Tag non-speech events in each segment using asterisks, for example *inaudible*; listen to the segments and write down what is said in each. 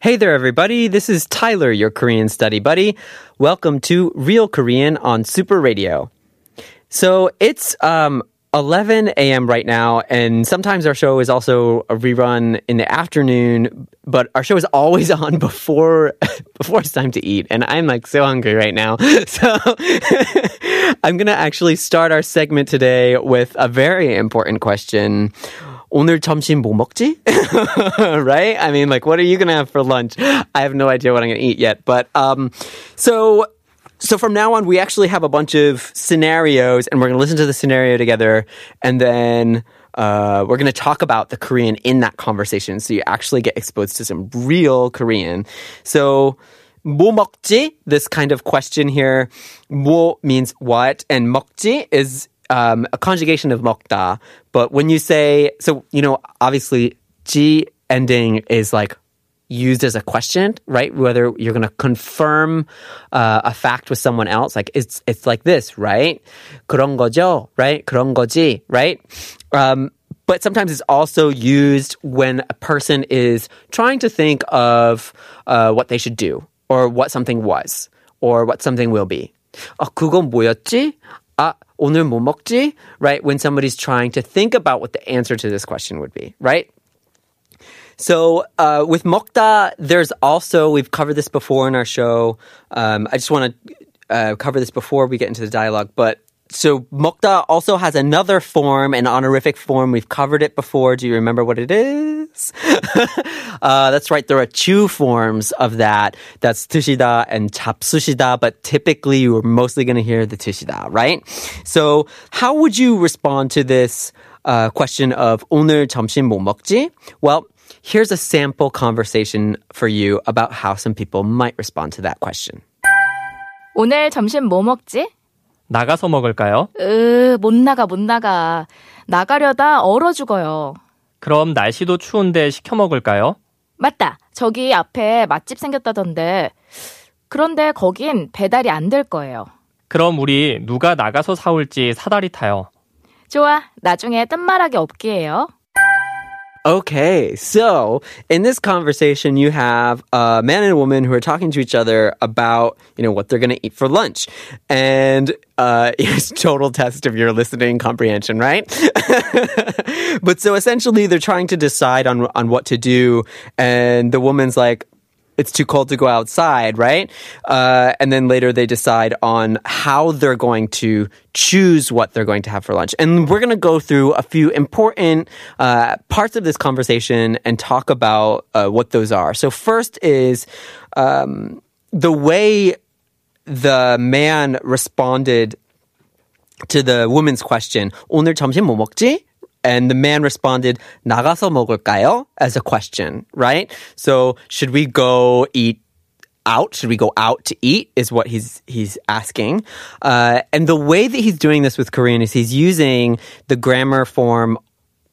Hey there, everybody. This is Tyler, your Korean study buddy. Welcome to Real Korean on Super Radio. So it's um, 11 a.m. right now, and sometimes our show is also a rerun in the afternoon. But our show is always *laughs* on before *laughs* before it's time to eat, and I'm like so hungry right now. *laughs* So I'm gonna actually start our segment today with a very important question. 오늘 점심 뭐 먹지? *laughs* right? I mean, like, what are you gonna have for lunch? I have no idea what I'm gonna eat yet. But um, so so from now on, we actually have a bunch of scenarios, and we're gonna listen to the scenario together, and then. Uh, we're going to talk about the Korean in that conversation, so you actually get exposed to some real Korean. So, 뭐 먹지? This kind of question here. 뭐 means what, and 먹지 is um, a conjugation of 먹다. But when you say, so, you know, obviously, G ending is like used as a question, right? Whether you're going to confirm uh, a fact with someone else, like it's it's like this, right? 그런 거죠, right? 그런 거지, right? Um, but sometimes it's also used when a person is trying to think of uh, what they should do, or what something was, or what something will be. 아, 그건 뭐였지? 아, 오늘 뭐 먹지? Right? When somebody's trying to think about what the answer to this question would be, right? So uh, with 먹다, there's also we've covered this before in our show. Um, I just want to uh, cover this before we get into the dialogue, but. So 먹다 also has another form, an honorific form. We've covered it before. Do you remember what it is? *laughs* uh, that's right. There are two forms of that. That's 드시다 and 잡수시다, but typically you're mostly going to hear the 드시다, right? So how would you respond to this uh, question of 오늘 점심 뭐 먹지? Well, here's a sample conversation for you about how some people might respond to that question. 오늘 점심 뭐 먹지? 나가서 먹을까요? 으, 못 나가, 못 나가. 나가려다 얼어 죽어요. 그럼 날씨도 추운데 시켜 먹을까요? 맞다. 저기 앞에 맛집 생겼다던데. 그런데 거긴 배달이 안 될 거예요. 그럼 우리 누가 나가서 사올지 사다리 타요. 좋아. 나중에 뜬말하기 없기 해요. Okay, so in this conversation, you have a man and a woman who are talking to each other about, you know, what they're going to eat for lunch. And uh, *laughs* it's total test of your listening comprehension, right? *laughs* but so essentially, they're trying to decide on on what to do, and the woman's like, it's too cold to go outside, right? Uh, and then later they decide on how they're going to choose what they're going to have for lunch. And we're going to go through a few important uh, parts of this conversation and talk about uh, what those are. So, first is um, the way the man responded to the woman's question, 오늘 점심 뭐 먹지? And the man responded, 나가서 먹을까요? As a question, right? So should we go eat out? Should we go out to eat? Is what he's he's asking. Uh, and the way that he's doing this with Korean is he's using the grammar form.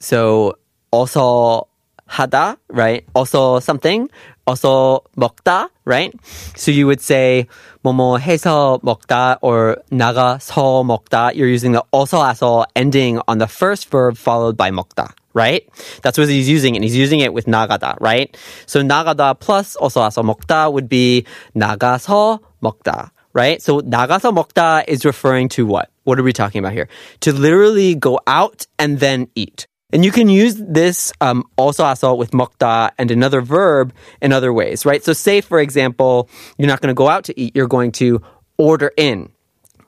So also 하다, right? Also something. Also 먹다, right? So you would say 뭐뭐 해서 먹다 or 나가서 먹다. You're using the also also ending on the first verb followed by 먹다, right? That's what he's using, and he's using it with 나가다, right? So 나가다 plus also also 먹다 would be 나가서 먹다. Right? So 나가서 먹다 is referring to what? What are we talking about here? To literally go out and then eat. And you can use this um, also also with 먹다 and another verb in other ways, right? So say, for example, you're not going to go out to eat, you're going to order in,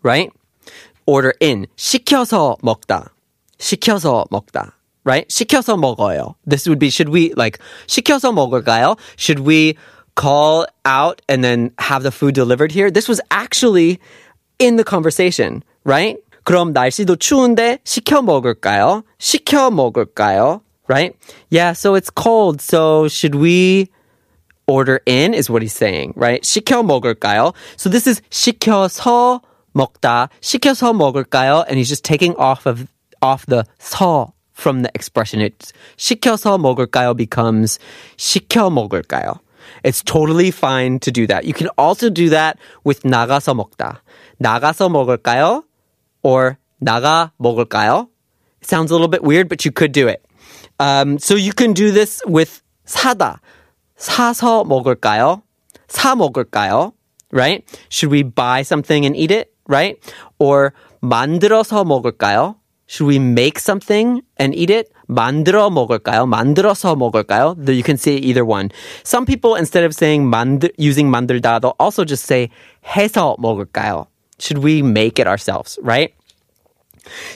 right? Order in. 시켜서 먹다. 시켜서 먹다. Right? 시켜서 먹어요. This would be, should we, like, 시켜서 먹을까요? Should we call out and then have the food delivered here? This was actually in the conversation, right? 그럼 날씨도 추운데 시켜 먹을까요? 시켜 먹을까요? Right? Yeah, so it's cold. So should we order in is what he's saying, right? 시켜 먹을까요? So this is 시켜서 먹다, 시켜서 먹을까요? And he's just taking off of off the 서 from the expression. It's 시켜서 먹을까요 becomes 시켜 먹을까요? It's totally fine to do that. You can also do that with 나가서 먹다. 나가서 먹을까요? Or 나가 먹을까요? It sounds a little bit weird, but you could do it. Um, so you can do this with 사다. 사서 먹을까요? 사 먹을까요? Right? Should we buy something and eat it? Right? Or 만들어서 먹을까요? Should we make something and eat it? 만들어 먹을까요? 만들어서 먹을까요? You can say either one. Some people, instead of saying 만들, using 만들다, they'll also just say 해서 먹을까요? Should we make it ourselves, right?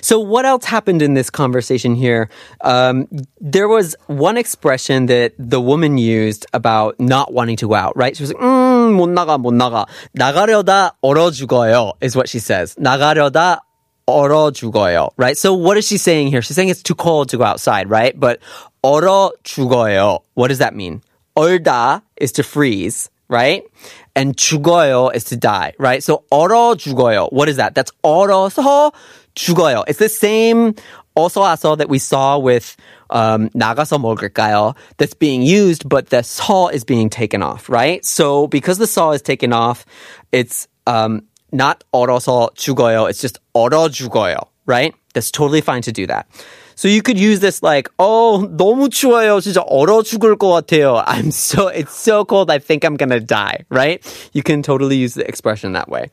So, what else happened in this conversation here? Um, there was one expression that the woman used about not wanting to go out, right? She was like, 음, 못 나가, 못 나가. 나가려다 얼어 죽어요, is what she says. 나가려다 얼어 죽어요, right? So, what is she saying here? She's saying it's too cold to go outside, right? But 얼어 죽어요, what does that mean? 얼다 is to freeze, right? And 죽어요 is to die, right? So 얼어 죽어요. What is that? That's 얼어서 죽어요. It's the same also aso that we saw with um, 나가서 먹을까요? That's being used, but the 서 is being taken off, right? So because the 서 is taken off, it's um, not 얼어서 죽어요. It's just 얼어 죽어요, right? That's totally fine to do that. So you could use this like, oh, 너무 추워요. 진짜 얼어 죽을 것 같아요. I'm so, it's so cold. I think I'm gonna die, right? You can totally use the expression that way.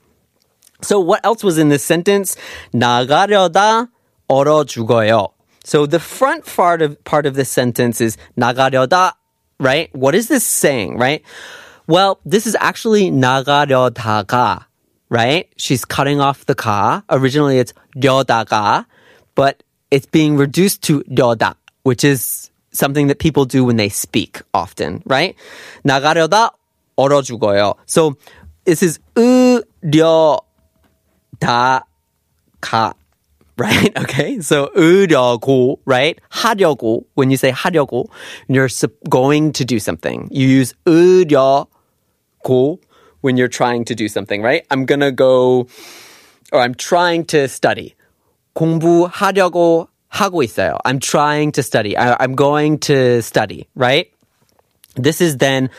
So what else was in this sentence? 나가려다 얼어 죽어요. So the front part of, part of this sentence is 나가려다, right? What is this saying, right? Well, this is actually 나가려다가, right? She's cutting off the 가. Originally it's 려다가, but it's being reduced to 려다, which is something that people do when they speak often, right? 나가려다 얼어 죽어요. So this is 으려다가, right? Okay, *laughs* so 으려고, right? 하려고. When you say 하려고, you're going to do something. You use 으려고 when you're trying to do something, right? I'm gonna go, or I'm trying to study. 공부하려고 하고 있어요. I'm trying to study. I, I'm going to study, right? This is then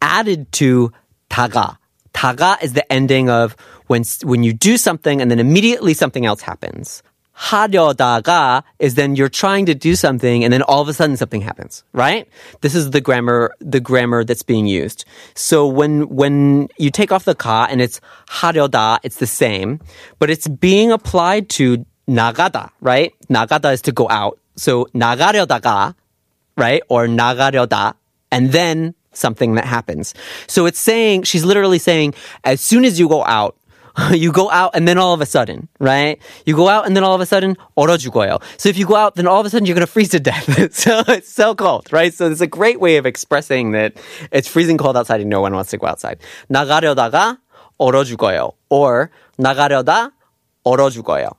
added to 다가. 다가 is the ending of when, when you do something and then immediately something else happens. 하려다가 is then you're trying to do something and then all of a sudden something happens, right? This is the grammar, the grammar that's being used. So when, when you take off the ka and it's 하려다, it's the same, but it's being applied to 나가다, right? 나가다 is to go out. So 나가려다가, right? Or 나가려다, and then something that happens. So it's saying, she's literally saying, as soon as you go out, *laughs* you go out and then all of a sudden, right? You go out and then all of a sudden, 얼어 죽어요. So if you go out, then all of a sudden you're going to freeze to death. *laughs* so it's so cold, right? So it's a great way of expressing that it's freezing cold outside and no one wants to go outside. 나가려다가 얼어 죽어요. Or 나가려다 얼어 죽어요.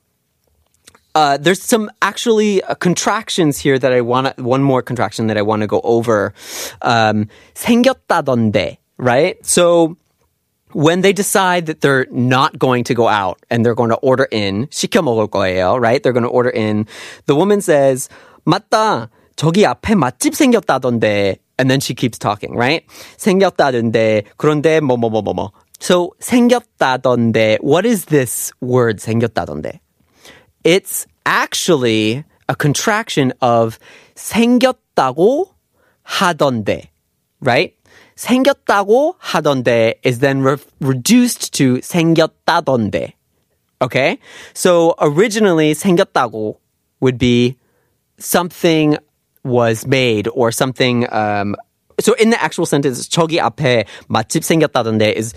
Uh, there's some actually uh, contractions here that I want to, one more contraction that I want to go over. Um, 생겼다던데, right? So, when they decide that they're not going to go out and they're going to order in, 시켜 먹을 거예요, right? They're going to order in. The woman says, 맞다, 저기 앞에 맛집 생겼다던데. And then she keeps talking, right? 생겼다던데, 그런데 뭐, 뭐, 뭐, 뭐, 뭐. So, 생겼다던데, what is this word, 생겼다던데? It's actually a contraction of 생겼다고 하던데, right? 생겼다고 하던데 is then re- reduced to 생겼다던데. Okay? So originally 생겼다고 would be something was made or something um so in the actual sentence 저기 앞에 맛집 생겼다던데 is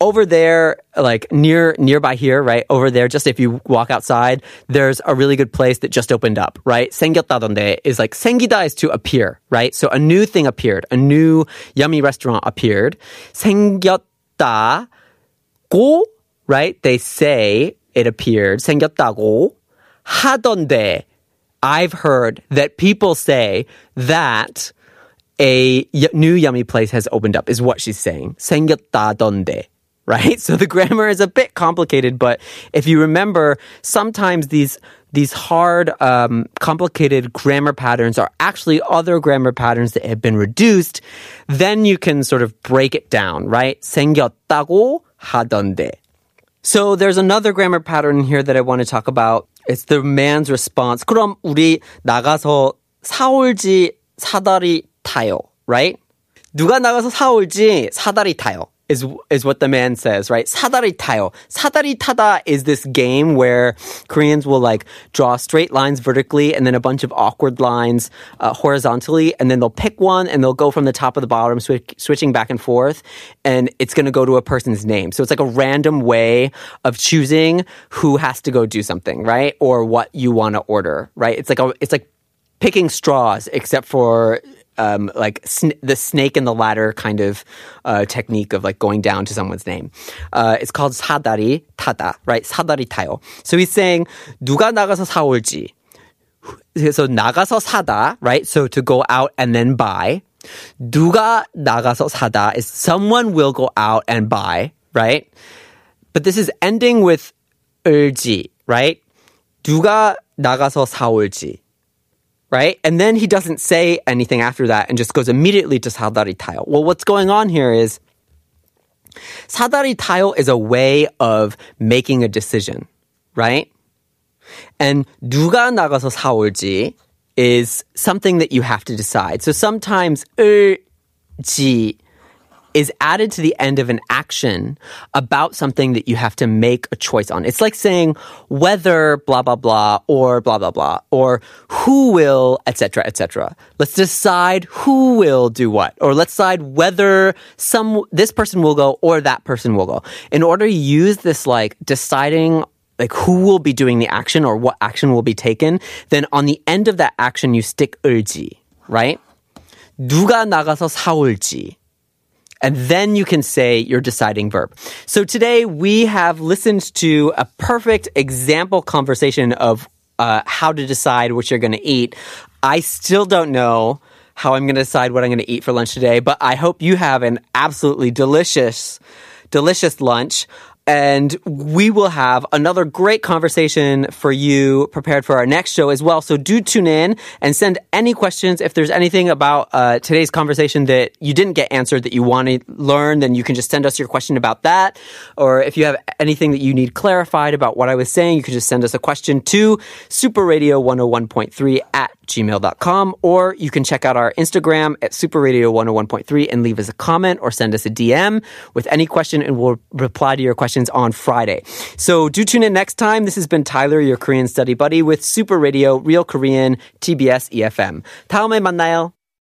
over there, like near nearby here, right over there, just if you walk outside, there's a really good place that just opened up, right? 생겼다던데 is like 생기다 is to appear, right? So a new thing appeared, a new yummy restaurant appeared. 생겼다고, right? They say it appeared. 생겼다고 하던데. I've heard that people say that a y- new yummy place has opened up, is what she's saying. 생겼다던데. Right? *laughs* So the grammar is a bit complicated, but if you remember, sometimes these these hard, um, complicated grammar patterns are actually other grammar patterns that have been reduced. Then you can sort of break it down, right? 생겼다고 하던데. So there's another grammar pattern here that I want to talk about. It's the man's response. 그럼 우리 나가서 사올지 사다리 타요, right? 누가 나가서 사올지 사다리 타요. Is, is what the man says, right? 사다리 타요. 사다리 타다 is this game where Koreans will like draw straight lines vertically and then a bunch of awkward lines uh, horizontally, and then they'll pick one and they'll go from the top of the bottom, switch, switching back and forth, and it's going to go to a person's name. So it's like a random way of choosing who has to go do something, right? Or what you want to order, right? It's like a, it's like picking straws, except for um, like sn- the snake and the ladder kind of uh, technique of like going down to someone's name. Uh, it's called 사다리 타다, right? 사다리 타요. So he's saying 누가 나가서 사올지. So 나가서 사다, right? So to go out and then buy. 누가 나가서 사다 is someone will go out and buy, right? But this is ending with 을지, right? 누가 나가서 사올지 right? And then he doesn't say anything after that and just goes immediately to 사다리 타요. Well, what's going on here is 사다리 타요 is a way of making a decision, right? And 누가 나가서 사올지 is something that you have to decide. So sometimes 을지 is added to the end of an action about something that you have to make a choice on. It's like saying whether blah blah blah or blah blah blah or who will etc etc. Let's decide who will do what or let's decide whether some this person will go or that person will go. In order to use this like deciding like who will be doing the action or what action will be taken, then on the end of that action you stick 을지, right? 누가 나가서 사올지. And then you can say your deciding verb. So today we have listened to a perfect example conversation of uh, how to decide what you're going to eat. I still don't know how I'm going to decide what I'm going to eat for lunch today, but I hope you have an absolutely delicious, delicious lunch. And we will have another great conversation for you prepared for our next show as well. So do tune in and send any questions. If there's anything about uh, today's conversation that you didn't get answered that you want to learn, then you can just send us your question about that. Or if you have anything that you need clarified about what I was saying, you can just send us a question to superradio101.3 at gmail.com. Or you can check out our Instagram at superradio101.3 and leave us a comment or send us a DM with any question and we'll reply to your questions on Friday. So do tune in next time. This has been Tyler, your Korean study buddy with Super Radio, Real Korean, TBS EFM. 다음에 만나요.